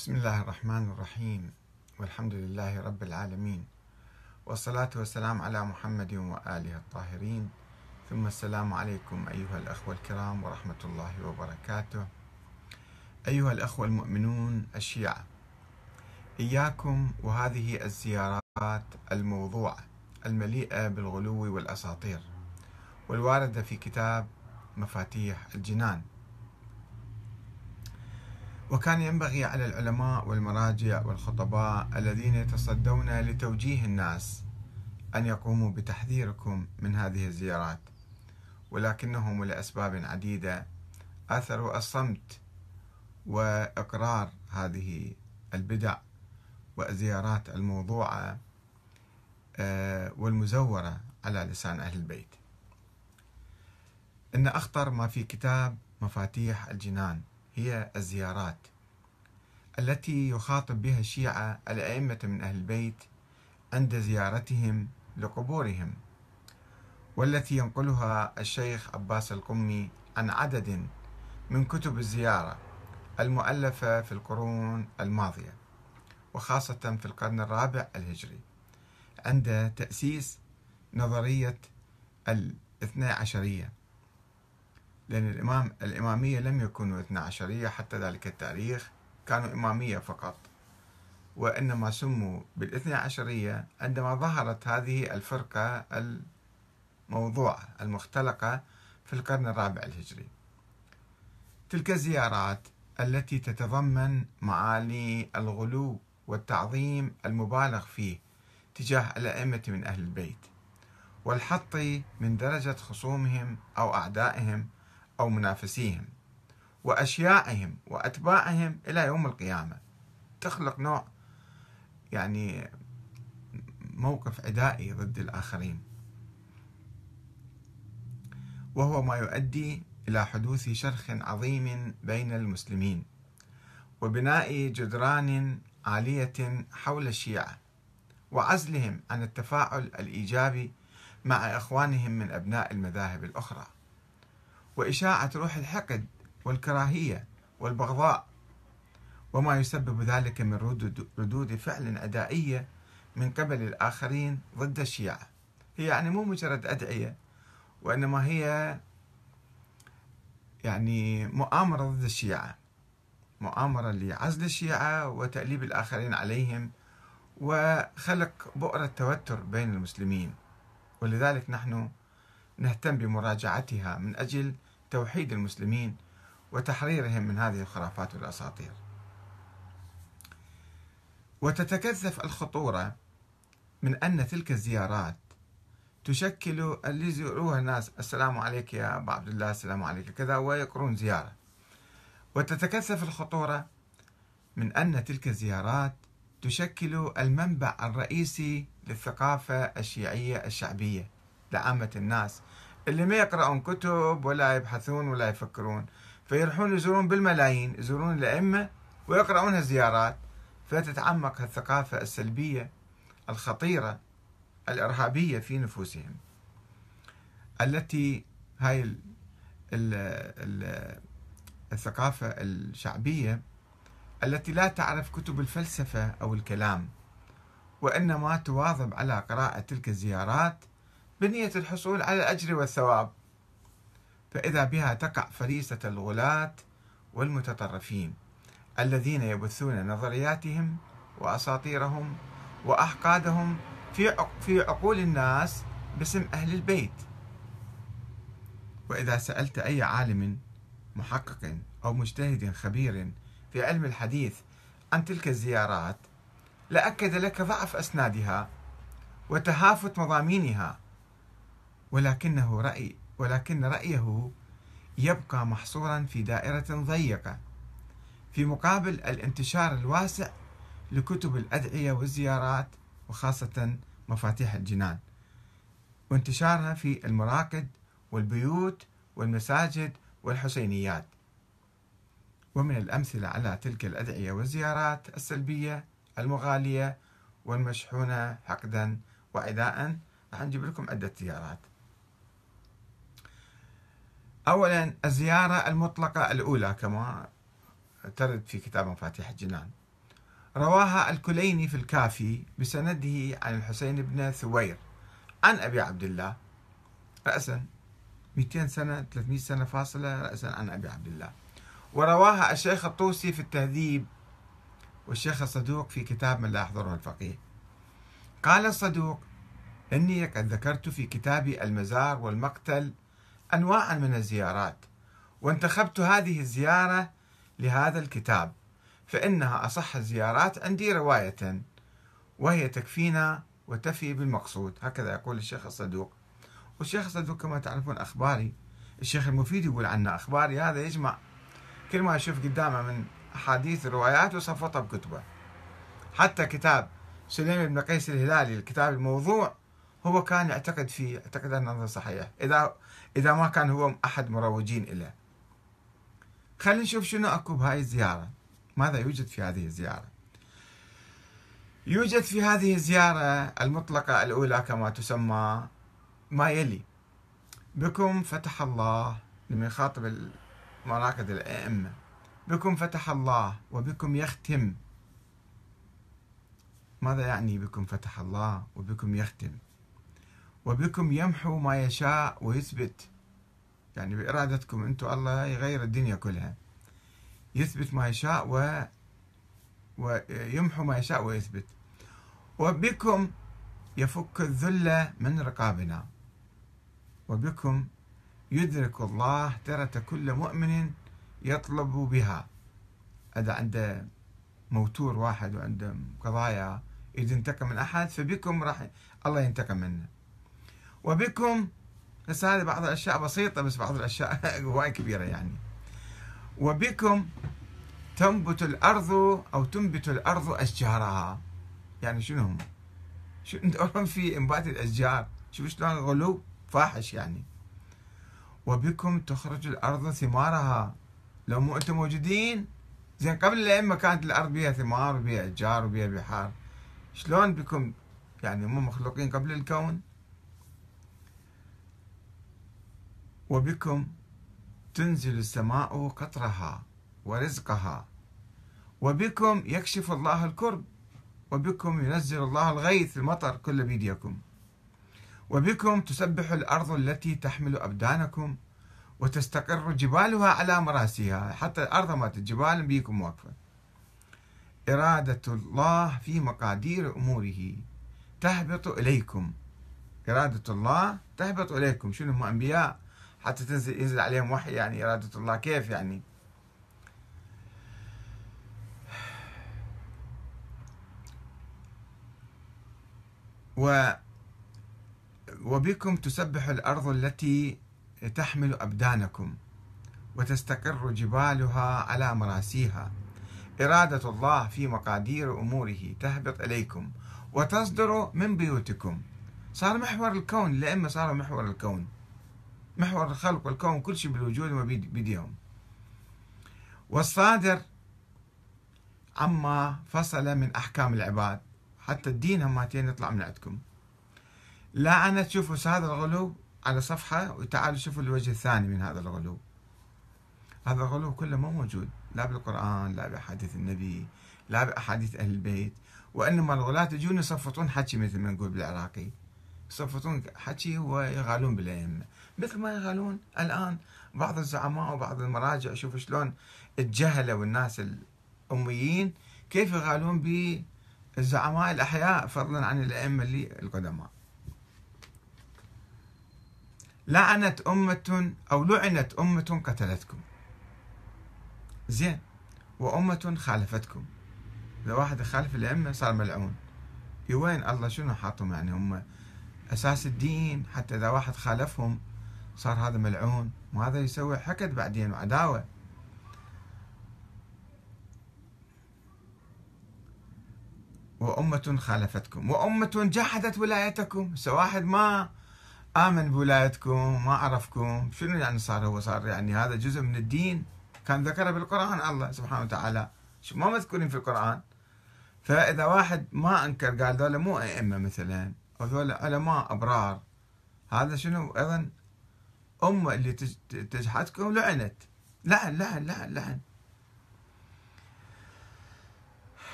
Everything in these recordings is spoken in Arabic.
بسم الله الرحمن الرحيم. والحمد لله رب العالمين. والصلاة والسلام على محمد وآله الطاهرين. ثم السلام عليكم أيها الأخوة الكرام ورحمة الله وبركاته. أيها الأخوة المؤمنون الشيعة إياكم وهذه الزيارات الموضوعة المليئة بالغلو والأساطير والواردة في كتاب مفاتيح الجنان. وكان ينبغي على العلماء والمراجع والخطباء الذين يتصدون لتوجيه الناس أن يقوموا بتحذيركم من هذه الزيارات. ولكنهم لأسباب عديدة آثروا الصمت وإقرار هذه البدع والزيارات الموضوعة آه، والمزورة على لسان أهل البيت. إن أخطر ما في كتاب مفاتيح الجنان. هي الزيارات التي يخاطب بها الشيعة الأئمة من أهل البيت عند زيارتهم لقبورهم والتي ينقلها الشيخ عباس القمي عن عدد من كتب الزيارة المؤلفة في القرون الماضية وخاصة في القرن الرابع الهجري عند تأسيس نظرية الاثنى عشرية. لأن الإمام الإمامية لم يكونوا اثنا عشرية حتى ذلك التاريخ كانوا إمامية فقط. وإنما سموا بالاثنى عشرية عندما ظهرت هذه الفرقة الموضوعة المختلقة في القرن الرابع الهجري. تلك الزيارات التي تتضمن معاني الغلو والتعظيم المبالغ فيه تجاه الأئمة من أهل البيت والحط من درجة خصومهم أو أعدائهم أو منافسيهم وأشياعهم وأتباعهم إلى يوم القيامة. تخلق نوع يعني موقف عدائي ضد الآخرين. وهو ما يؤدي إلى حدوث شرخ عظيم بين المسلمين وبناء جدران عالية حول الشيعة وعزلهم عن التفاعل الإيجابي مع إخوانهم من أبناء المذاهب الأخرى. وإشاعة روح الحقد والكراهية والبغضاء. وما يسبب ذلك من ردود فعل عدائية من قبل الآخرين ضد الشيعة. هي يعني مو مجرد أدعية وإنما هي يعني مؤامرة ضد الشيعة. مؤامرة لعزل الشيعة وتأليب الآخرين عليهم وخلق بؤرة توتر بين المسلمين. ولذلك نحن نهتم بمراجعتها من أجل توحيد المسلمين وتحريرهم من هذه الخرافات والأساطير. وتتكثف الخطورة من أن تلك الزيارات تشكل اللي يزوروها الناس السلام عليك يا أبا عبد الله السلام عليك كذا ويقرون زيارة. وتتكثف الخطورة من أن تلك الزيارات تشكل المنبع الرئيسي للثقافة الشيعية الشعبية لعامة الناس اللي ما يقرأون كتب ولا يبحثون ولا يفكرون. فيروحون يزورون بالملايين يزورون الأئمة ويقرؤون الزيارات فتتعمق الثقافة السلبية الخطيرة الإرهابية في نفوسهم التي هاي ال ال ال الثقافة الشعبية التي لا تعرف كتب الفلسفة أو الكلام وإنما تواظب على قراءة تلك الزيارات بنية الحصول على الأجر والثواب. فإذا بها تقع فريسة الغلاة والمتطرفين الذين يبثون نظرياتهم وأساطيرهم وأحقادهم في في عقول الناس باسم أهل البيت. وإذا سألت أي عالم محقق أو مجتهد خبير في علم الحديث عن تلك الزيارات لأكد لك ضعف أسنادها وتهافت مضامينها ولكنه رأي ولكن رأيه يبقى محصورا في دائرة ضيقة. في مقابل الانتشار الواسع لكتب الأدعية والزيارات وخاصة مفاتيح الجنان وانتشارها في المراقد والبيوت والمساجد والحسينيات. ومن الأمثلة على تلك الأدعية والزيارات السلبية المغالية والمشحونة حقدا وعداء راح نجيب لكم عدة زيارات. أولا الزيارة المطلقة الأولى كما ترد في كتاب مفاتيح الجنان. رواها الكليني في الكافي بسنده عن الحسين بن ثوير عن أبي عبد الله. رأسا 200 سنة 300 سنة فاصلة رأسا عن أبي عبد الله. ورواها الشيخ الطوسي في التهذيب والشيخ الصدوق في كتاب من لا يحضره الفقيه. قال الصدوق إني قد ذكرت في كتابي المزار والمقتل أنواعا من الزيارات وانتخبت هذه الزيارة لهذا الكتاب فإنها أصح الزيارات عندي رواية وهي تكفينا وتفي بالمقصود. هكذا يقول الشيخ الصدوق. والشيخ الصدوق كما تعرفون أخباري. الشيخ المفيد يقول عنه أخباري هذا يجمع كل ما يشوف قدامه من أحاديث وروايات وصفطها بكتبه. حتى كتاب سليم بن قيس الهلالي الكتاب الموضوع هو كان يعتقد فيه اعتقد أنه صحيح. إذا إذا ما كان هو أحد مروجين له خلينا نشوف شنو أكو بهاي الزيارة. ماذا يوجد في هذه الزيارة؟ يوجد في هذه الزيارة المطلقة الأولى كما تسمى ما يلي. بكم فتح الله لما يخاطب مراكز الأئمة. بكم فتح الله وبكم يختم. ماذا يعني بكم فتح الله وبكم يختم؟ وبكم يمحو ما يشاء ويثبت. يعني بإرادتكم أنتم الله يغير الدنيا كلها. يثبت ما يشاء و ويمحو ما يشاء ويثبت. وبكم يفك الذل من رقابنا. وبكم يدرك الله ترة كل مؤمن يطلب بها. إذا عنده موتور واحد وعنده قضايا إذا انتقم من أحد فبكم راح الله ينتقم منه وبكم بس هذه بعض الأشياء بسيطة بس بعض الأشياء هواي كبيرة يعني. وبكم تنبت الأرض أو تنبت الأرض أشجارها؟ يعني شنو هم؟ شو انت في إنبات الأشجار؟ شوف شلون غلو فاحش يعني. وبكم تخرج الأرض ثمارها؟ لو مو أنتم موجودين. زين قبل الأئمة كانت الأرض بها ثمار وبها أشجار وبها بحار شلون بكم يعني مو مخلوقين قبل الكون؟ وبكم تنزل السماء قطرها ورزقها. وبكم يكشف الله الكرب. وبكم ينزل الله الغيث المطر كل بيديكم. وبكم تسبح الأرض التي تحمل أبدانكم وتستقر جبالها على مراسيها. حتى الأرض مالت الجبال بيكم واقفة. إرادة الله في مقادير أموره. تهبط إليكم. إرادة الله تهبط إليكم. شنو هم أنبياء؟ حتى تنزل ينزل عليهم وحي يعني إرادة الله. كيف يعني؟ و وبكم تسبح الأرض التي تحمل أبدانكم وتستقر جبالها على مراسيها. إرادة الله في مقادير أموره تهبط إليكم وتصدر من بيوتكم. صار محور الكون الأئمة صاروا محور الكون. محور الخلق والكون كل شيء بالوجود ما بيديهم. والصادر عما فصل من أحكام العباد. حتى الدين هماتين يطلع من عندكم. لا أنا تشوفوا هذا الغلو على صفحة وتعالوا شوفوا الوجه الثاني من هذا الغلو. هذا الغلو كله مو موجود. لا بالقرآن لا بأحاديث النبي لا بأحاديث أهل البيت. وإنما الغلاة يجون يصفطون حكي مثل ما نقول بالعراقي. يصفطون حكي ويغالون بالأئمة. مثل ما يغالون الآن بعض الزعماء وبعض المراجع شوفوا شلون الجهلة والناس الأميين كيف يغالون بالزعماء الأحياء فضلا عن الأئمة اللي القدماء. لعنت أمة أو لعنت أمة قتلتكم. زين. وأمة خالفتكم. إذا واحد خالف الأئمة صار ملعون. وين؟ الله شنو حاطهم يعني؟ هم أساس الدين. حتى إذا واحد خالفهم صار هذا ملعون وهذا يسوي حقد بعدين وعداوة. وأمة خالفتكم وأمة جحدت ولايتكم. واحد ما آمن بولايتكم ما عرفكم شنو يعني صار هو؟ صار يعني هذا جزء من الدين كان ذكره بالقرآن الله سبحانه وتعالى. شو ما مذكورين في القرآن. فإذا واحد ما أنكر قال ذولا مو أئمة مثلا أو ذولا علماء أبرار هذا شنو؟ أيضا أمة اللي تجحدكم لعنت. لعن لعن لعن لعن.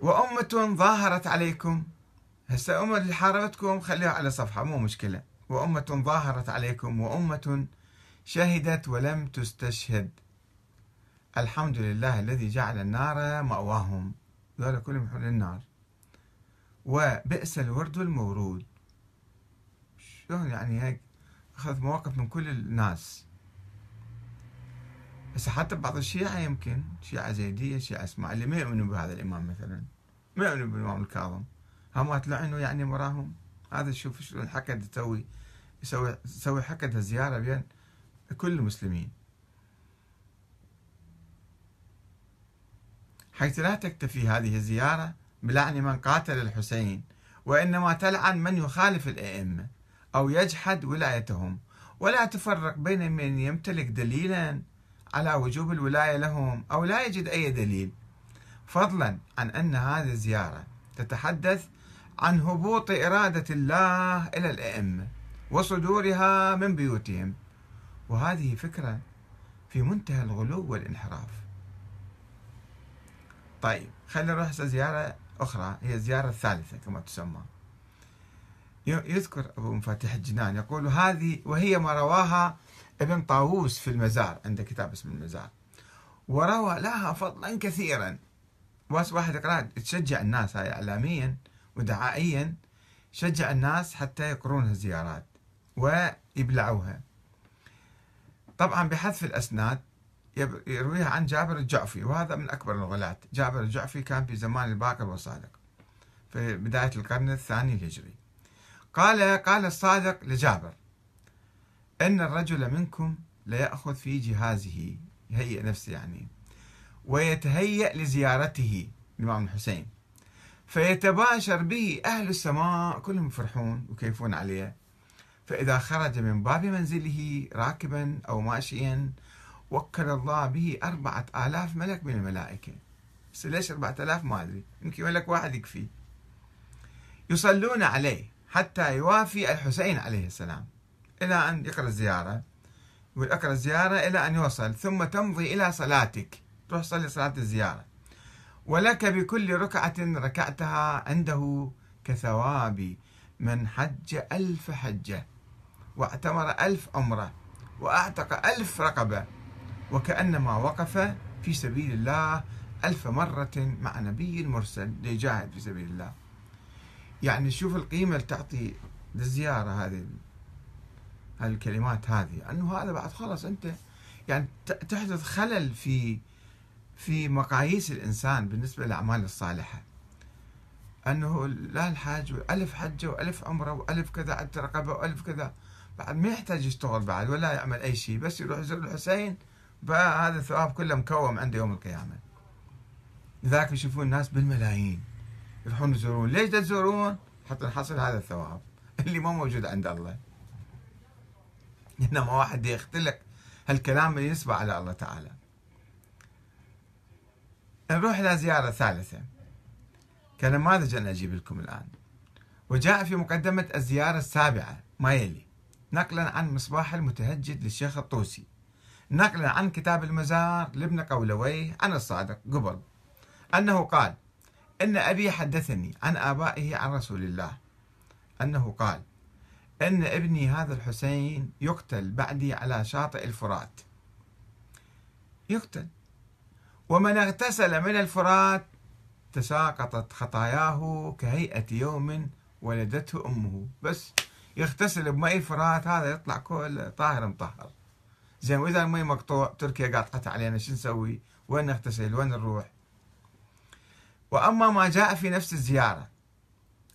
وأمة ظاهرت عليكم. هسه أمة اللي حاربتكم خليها على صفحة مو مشكلة. وأمة ظاهرت عليكم وأمة شهدت ولم تستشهد. الحمد لله الذي جعل النار مأواهم. ذولا كلهم يحون النار. وبئس الورد المورود. شلون يعني هيك؟ أخذ مواقف من كل الناس. بس حتى بعض الشيعة يمكن شيعة زيدية شيعة إسماعيلية ما يؤمنوا بهذا الإمام مثلا. ما يؤمنوا بالإمام الكاظم. هم تلعنوا يعني مراهم هذا شوف شلون حكد تسوي يسوي يسوي حكد الزيارة بين كل المسلمين. حيث لا تكتفي هذه الزيارة بلعن من قاتل الحسين وإنما تلعن من يخالف الأئمة. أو يجحد ولايتهم ولا تفرق بين من يمتلك دليلا على وجوب الولاية لهم أو لا يجد أي دليل. فضلا عن أن هذه الزيارة تتحدث عن هبوط إرادة الله إلى الأئمة وصدورها من بيوتهم. وهذه فكرة في منتهى الغلو والانحراف. طيب خلينا نروح زيارة أخرى هي الزيارة الثالثة كما تسمى. يذكر أبو مفاتيح الجنان. يقول هذه وهي ما رواها ابن طاووس في المزار عنده كتاب اسمه المزار. وروى لها فضلا كثيرا. بس واحد يقرأ تشجع الناس هاي إعلاميا ودعائيا شجع الناس حتى يقرون الزيارات ويبلعوها. طبعا بحذف الأسناد يرويها عن جابر الجعفي وهذا من أكبر الغلاة. جابر الجعفي كان في زمان الباقر والصادق في بداية القرن الثاني الهجري. قال قال الصادق لجابر أن الرجل منكم ليأخذ في جهازه يهيئ نفسه يعني ويتهيأ لزيارته الإمام الحسين فيتباشر به أهل السماء كلهم يفرحون ويكيفون عليه. فإذا خرج من باب منزله راكبا أو ماشيا وكل الله به أربعة آلاف ملك من الملائكة. بس ليش أربعة آلاف؟ ما أدري. يمكن ملك واحد يكفي. يصلون عليه. حتى يوافي الحسين عليه السلام إلى أن يقرأ الزيارة. ويقرأ الزيارة إلى أن يوصل ثم تمضي إلى صلاتك. تروح تصلي صلاة الزيارة. ولك بكل ركعة ركعتها عنده كثواب من حج ألف حجة واعتمر ألف عمرة وأعتق ألف رقبة وكأنما وقف في سبيل الله ألف مرة مع نبي مرسل ليجاهد في سبيل الله. يعني شوف القيمة اللي تعطي للزيارة هذه هالكلمات هذه أنه هذا بعد خلاص أنت يعني تحدث خلل في في مقاييس الإنسان بالنسبة للأعمال الصالحة. أنه لا الحاج ألف حجة وألف عمرة وألف كذا عد رقبة وألف كذا. بعد ما يحتاج يشتغل بعد ولا يعمل أي شيء بس يروح يزور الحسين هذا الثواب كله مكوم عنده يوم القيامة. لذلك يشوفون الناس بالملايين. يروحون يزورون ليش تزورون حتى نحصل هذا الثواب. اللي ما موجود عند الله. إنما واحد يختلق هالكلام اللي ينسبه على الله تعالى. نروح إلى زيارة ثالثة. كنماذج أنا أجيب لكم الآن؟ وجاء في مقدمة الزيارة السابعة ما يلي. نقلا عن مصباح المتهجد للشيخ الطوسي. نقلا عن كتاب المزار لابن قولويه عن الصادق قبل. أنه قال إن أبي حدثني عن آبائه عن رسول الله أنه قال أن ابني هذا الحسين يقتل بعدي على شاطئ الفرات. يقتل. ومن اغتسل من الفرات تساقطت خطاياه كهيئة يوم ولدته أمه. بس يغتسل بماء الفرات هذا يطلع كل طاهر مطهر. زين وإذا المي مقطوع تركيا قاطعت علينا شو نسوي؟ وين نغتسل؟ وين نروح؟ وأما ما جاء في نفس الزيارة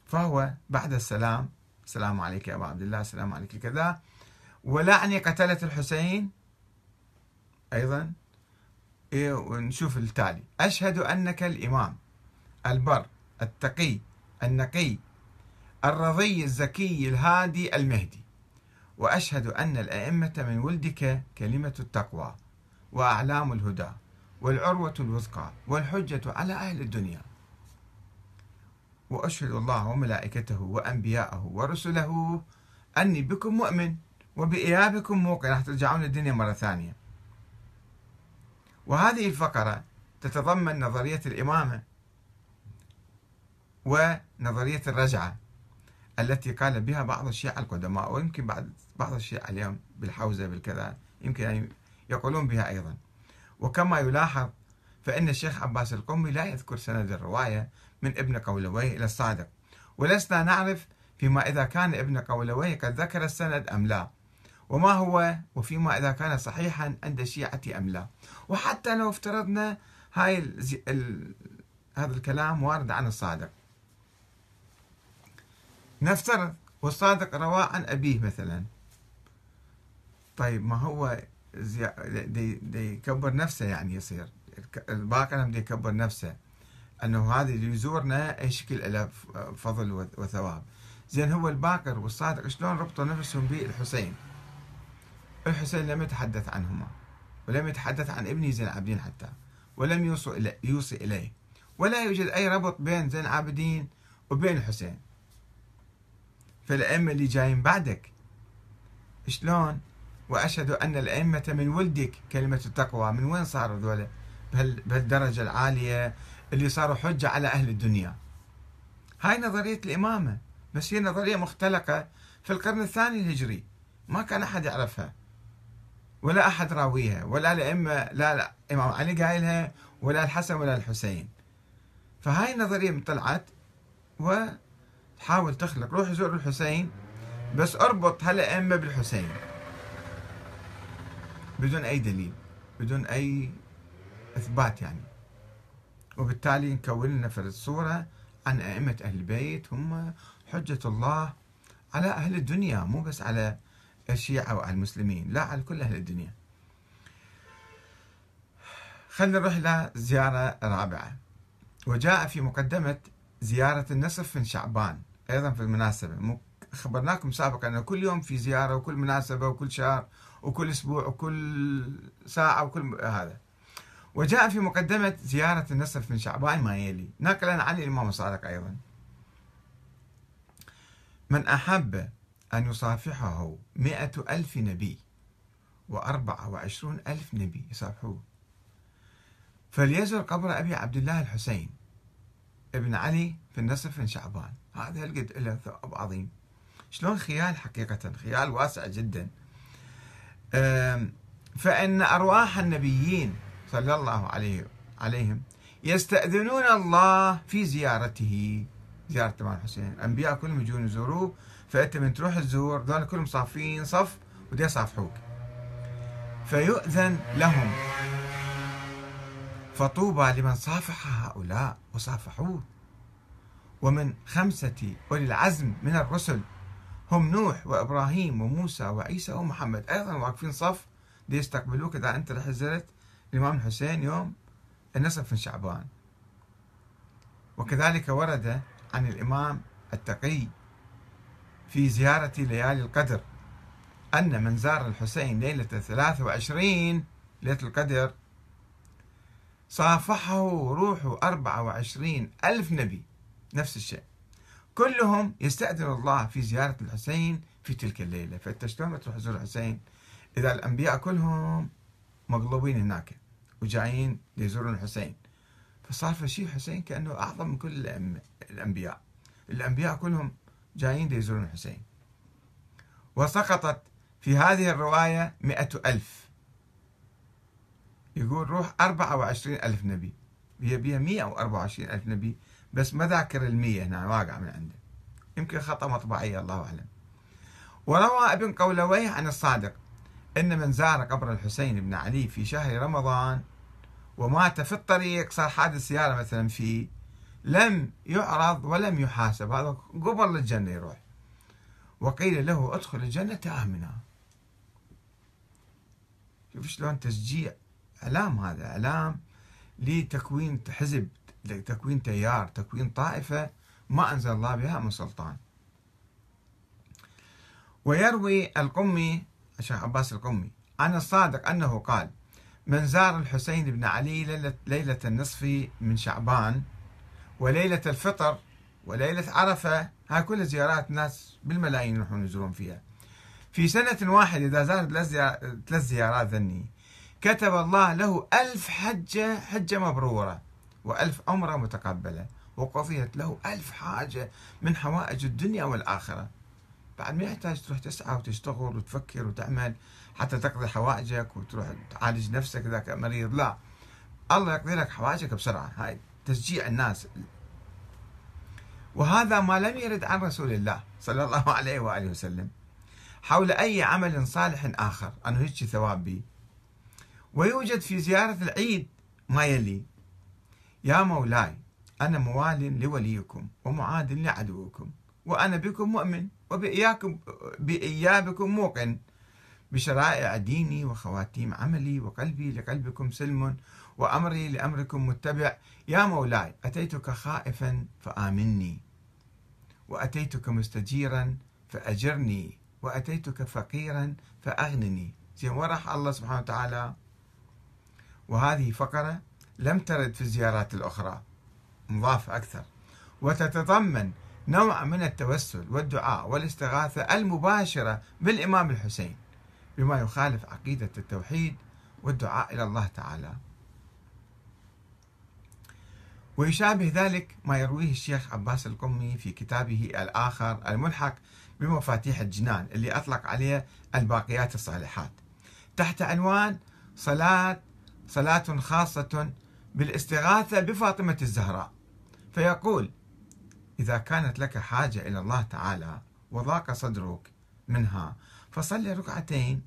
فهو بعد السلام السلام عليك يا أبا عبد الله السلام عليك كذا. ولعني قتلة الحسين أيضا. إيه ونشوف التالي. أشهد أنك الإمام البر التقي النقي الرضي الزكي الهادي المهدي. وأشهد أن الأئمة من ولدك كلمة التقوى وأعلام الهدى. والعروة الوثقى والحجة على أهل الدنيا. وأشهد الله وملائكته وأنبياءه ورسله أني بكم مؤمن وبإيابكم موقن. راح ترجعون الدنيا مرة ثانية. وهذه الفقرة تتضمن نظرية الإمامة ونظرية الرجعة التي قال بها بعض الشيعة القدماء ويمكن بعض بعض الشيعة اليوم بالحوزة بالكذا يمكن أن يقولون بها أيضا. وكما يلاحظ فإن الشيخ عباس القمي لا يذكر سند الرواية من ابن قولوي إلى الصادق. ولسنا نعرف فيما إذا كان ابن قولوي قد ذكر السند أم لا وما هو وفيما إذا كان صحيحا عند الشيعة أم لا. وحتى لو افترضنا هاي ال... ال... هذا الكلام وارد عن الصادق. نفترض والصادق رواه عن أبيه مثلا. طيب ما هو. دي... يكبر نفسه يعني يصير. الباقر دي يكبر نفسه. أنه هذا اللي يزورنا اي شكل له فضل وثواب. زين هو الباقر والصادق شلون ربطوا نفسهم بالحسين؟ الحسين لم يتحدث عنهما ولم يتحدث عن ابنه زين العابدين حتى ولم يوصي يوصي إليه ولا يوجد أي ربط بين زين العابدين وبين الحسين. فالأئمة اللي جايين بعدك شلون وأشهد أن الأئمة من ولدك كلمة التقوى. من وين صاروا ذولا؟ بهالدرجة العالية اللي صاروا حجة على أهل الدنيا. هاي نظرية الإمامة. بس هي نظرية مختلقة في القرن الثاني الهجري. ما كان أحد يعرفها. ولا أحد راويها. ولا الأئمة لا لا إمام علي قايلها ولا الحسن ولا الحسين. فهاي النظرية طلعت وتحاول تخلق. روح زور الحسين بس أربط هالأئمة بالحسين. بدون أي دليل بدون أي إثبات يعني. وبالتالي نكون لنا فرد صورة عن أئمة أهل البيت هم حجة الله على أهل الدنيا مو بس على الشيعة وعلى المسلمين لا على كل أهل الدنيا. خلينا نروح إلى زيارة رابعة. وجاء في مقدمة زيارة النصف من شعبان أيضا في المناسبة. خبرناكم سابقا أن كل يوم في زيارة وكل مناسبة وكل شهر وكل أسبوع وكل ساعة وكل هذا. وجاء في مقدمة زيارة النصف من شعبان ما يلي نقلا عن الإمام الصادق أيضا. من أحب أن يصافحه مئة ألف نبي وأربعة وعشرون ألف نبي يصافحوه. فليزر قبر أبي عبد الله الحسين ابن علي في النصف من شعبان. هذا القد له ثواب عظيم. شلون خيال حقيقة؟ خيال واسع جدا. فإن أرواح النبيين صلى الله عليه عليهم يستأذنون الله في زيارته. زيارة الإمام الحسين. الأنبياء كلهم يجون يزوروه فأنت من تروح تزور ذول كلهم صافين صف ودي يصافحوك. فيؤذن لهم. فطوبى لمن صافح هؤلاء وصافحوه. ومن خمسة أولي العزم من الرسل هم نوح وإبراهيم وموسى وعيسى ومحمد. أيضا واقفين صف ليستقبلوك إذا أنت رح زرت الإمام الحسين يوم النصف من شعبان. وكذلك ورد عن الإمام التقي في زيارة ليالي القدر أن من زار الحسين ليلة 23 ليلة القدر صافحه روح 24 ألف نبي. نفس الشيء. كلهم يستأذن الله في زيارة الحسين في تلك الليلة. فأنت شلون تروح تزور الحسين. إذا الأنبياء كلهم مقلوبين هناك وجايين ليزورون الحسين. فصار في شيء حسين كأنه أعظم من كل الأنبياء. الأنبياء كلهم جايين ليزورون الحسين. وسقطت في هذه الرواية مئة ألف. يقول روح أربعة وعشرين ألف نبي. هي بها مئة وأربعة وعشرين ألف نبي. بس ما ذاكر المية هنا واقع من عنده يمكن خطأ مطبعية الله أعلم. وروى ابن قولويه عن الصادق أن من زار قبر الحسين بن علي في شهر رمضان ومات في الطريق صار حادث سيارة مثلا فيه لم يعرض ولم يحاسب. هذا قبل الجنة يروح. وقيل له ادخل الجنة آمنا. شوف شلون تشجيع إعلام هذا إعلام لتكوين حزب تكوين تيار تكوين طائفة ما أنزل الله بها من سلطان. ويروي القمي الشيخ عباس القمي عن الصادق أنه قال من زار الحسين بن علي ليلة, النصف من شعبان وليلة الفطر وليلة عرفة هاي كلها زيارات الناس بالملايين يروحون يزورون فيها. في سنة واحدة إذا زار ثلاث زيارات ذني كتب الله له ألف حجة حجة مبرورة. وألف عمرة متقبلة وقضيت له ألف حاجة من حوائج الدنيا والآخرة. بعد ما يحتاج تروح تسعى وتشتغل وتفكر وتعمل حتى تقضي حوائجك وتروح تعالج نفسك إذا مريض. لا الله يقضي لك حوائجك بسرعة. هاي تشجيع الناس. وهذا ما لم يرد عن رسول الله صلى الله عليه وآله وسلم حول أي عمل صالح آخر. أنه هيك ثواب ويوجد في زيارة العيد ما يلي. يا مولاي أنا موال لوليكم ومعاد لعدوكم وأنا بكم مؤمن وبإياكم بإيابكم موقن. بشرائع ديني وخواتيم عملي وقلبي لقلبكم سلم وأمري لأمركم متبع. يا مولاي أتيتك خائفا فآمني وأتيتك مستجيرا فأجرني وأتيتك فقيرا فأغنني. زين وراح الله سبحانه وتعالى؟ وهذه فقرة لم ترد في الزيارات الأخرى. مضافة أكثر. وتتضمن نوع من التوسل والدعاء والاستغاثة المباشرة بالإمام الحسين بما يخالف عقيدة التوحيد والدعاء إلى الله تعالى. ويشابه ذلك ما يرويه الشيخ عباس القمي في كتابه الآخر الملحق بمفاتيح الجنان اللي أطلق عليه الباقيات الصالحات. تحت عنوان صلاة صلاة خاصة بالاستغاثة بفاطمة الزهراء فيقول إذا كانت لك حاجة إلى الله تعالى وضاق صدرك منها فصل ركعتين.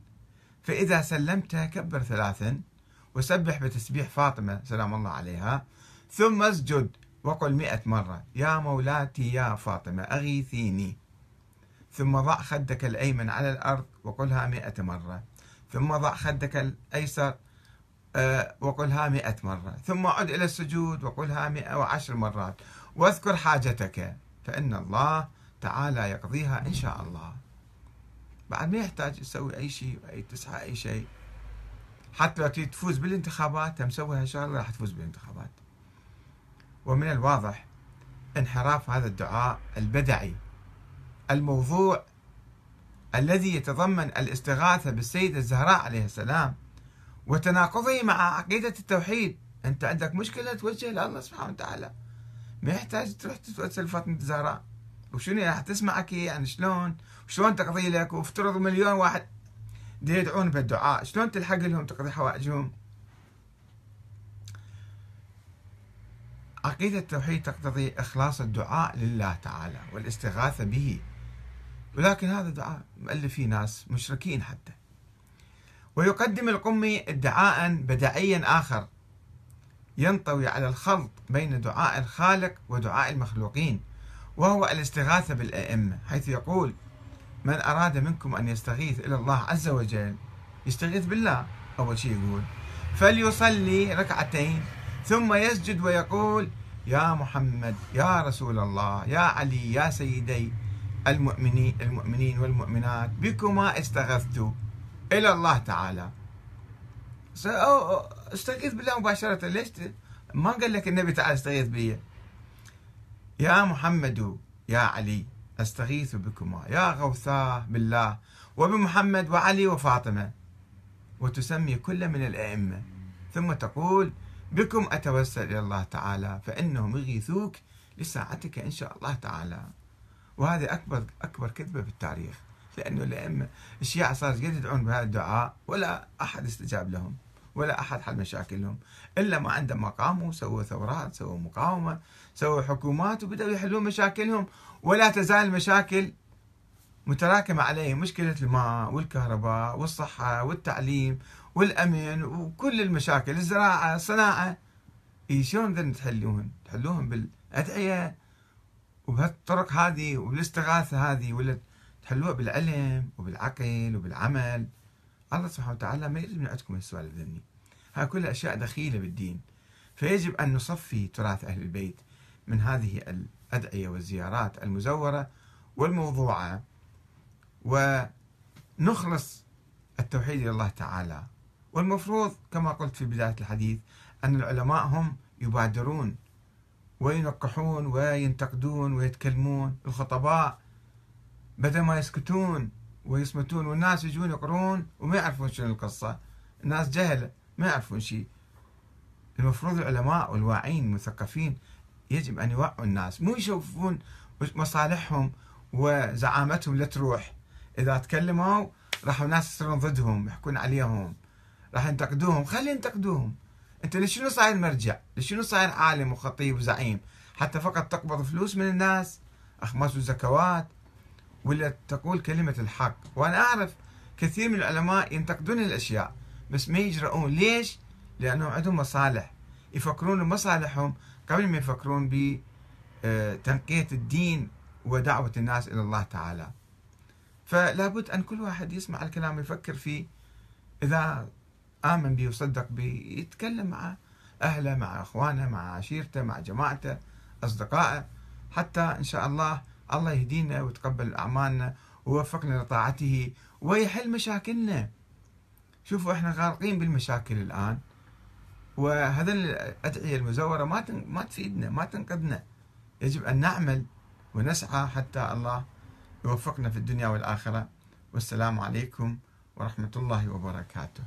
فإذا سلمت كبر ثلاثا وسبح بتسبيح فاطمة سلام الله عليها ثم اسجد وقل مئة مرة يا مولاتي يا فاطمة أغيثيني. ثم ضع خدك الأيمن على الأرض وقلها مئة مرة. ثم ضع خدك الأيسر وقلها مئة مرة. ثم عد إلى السجود وقلها مئة وعشر مرات. واذكر حاجتك فإن الله تعالى يقضيها إن شاء الله. بعد ما يحتاج يسوي أي شيء أي تسعى أي شيء. حتى لو تفوز بالانتخابات إن شاء الله راح تفوز بالانتخابات. ومن الواضح انحراف هذا الدعاء البدعي. الموضوع الذي يتضمن الاستغاثة بالسيدة الزهراء عليه السلام وتناقضه مع عقيدة التوحيد. أنت عندك مشكلة توجه لله سبحانه وتعالى. ما يحتاج تروح تتوسل فاطمة الزهراء وشنو راح تسمعك؟ يعني شلون؟ شلون تقضي لك؟ وافترض مليون واحد يدعون بالدعاء. شلون تلحق لهم تقضي حوائجهم؟ عقيدة التوحيد تقتضي إخلاص الدعاء لله تعالى والاستغاثة به. ولكن هذا دعاء مؤلف فيه ناس مشركين حتى. ويقدم القمي ادعاء بدعيا آخر. ينطوي على الخلط بين دعاء الخالق ودعاء المخلوقين وهو الاستغاثة بالأئمة حيث يقول من أراد منكم أن يستغيث إلى الله عز وجل يستغيث بالله؟ أول شيء يقول. فليصلي ركعتين ثم يسجد ويقول يا محمد يا رسول الله يا علي يا سيدي المؤمنين المؤمنين والمؤمنات بكما استغثت. إلى الله تعالى. استغيث بالله مباشرة. ليش ما قال لك النبي تعالى استغيث بي؟ يا محمد يا علي أستغيث بكما. يا غوثاه بالله وبمحمد وعلي وفاطمة. وتسمي كل من الأئمة. ثم تقول بكم أتوسل إلى الله تعالى؟ فإنهم يغيثوك لساعتك إن شاء الله تعالى. وهذه أكبر أكبر كذبة في التاريخ. لأنه الأئمة الشيعة صار يدعون بهذا الدعاء ولا أحد استجاب لهم ولا أحد حل مشاكلهم إلا ما عندما قاموا سووا ثورات سووا مقاومة سووا حكومات وبدأوا يحلون مشاكلهم ولا تزال المشاكل متراكمة عليهم مشكلة الماء والكهرباء والصحة والتعليم والأمن وكل المشاكل الزراعة الصناعة. إيه شلون بدنا تحلوهن؟ تحلوهن بالأدعية وبهالطرق هذه وبالاستغاثة هذه ولا تحلوها بالعلم وبالعقل وبالعمل. الله سبحانه وتعالى ما يريد من عندكم السوالف ذني هاي كلها أشياء دخيلة بالدين. فيجب أن نصفي تراث أهل البيت من هذه الأدعية والزيارات المزورة والموضوعة ونخلص التوحيد إلى الله تعالى. والمفروض كما قلت في بداية الحديث أن العلماء هم يبادرون وينقحون وينتقدون ويتكلمون. الخطباء بدل ما يسكتون ويصمتون والناس يجون يقرون وما يعرفون شنو القصة. الناس جهلة ما يعرفون شيء المفروض العلماء والواعين المثقفين يجب أن يوعوا الناس. مو يشوفون مصالحهم وزعامتهم لا تروح. إذا تكلموا راح الناس يصيرون ضدهم يحكون عليهم. راح ينتقدوهم. خلي ينتقدوهم. أنت لشنو صاير مرجع؟ لشنو صاير عالم وخطيب وزعيم؟ حتى فقط تقبض فلوس من الناس. أخماس وزكوات. ولا تقول كلمة الحق. وأنا أعرف كثير من العلماء ينتقدون الأشياء بس ما يجرؤون. ليش؟ لأنهم عندهم مصالح. يفكرون بمصالحهم قبل ما يفكرون بتنقية الدين ودعوة الناس إلى الله تعالى. فلا بد أن كل واحد يسمع الكلام ويفكر فيه. إذا آمن به وصدق به يتكلم مع أهله مع أخوانه مع عشيرته مع جماعته أصدقائه حتى إن شاء الله الله يهدينا ويتقبل أعمالنا ويوفقنا لطاعته ويحل مشاكلنا. شوفوا إحنا غارقين بالمشاكل الآن. وهذا الأدعية المزورة ما ما تفيدنا ما تنقذنا. يجب أن نعمل ونسعى حتى الله يوفقنا في الدنيا والآخرة. والسلام عليكم ورحمة الله وبركاته.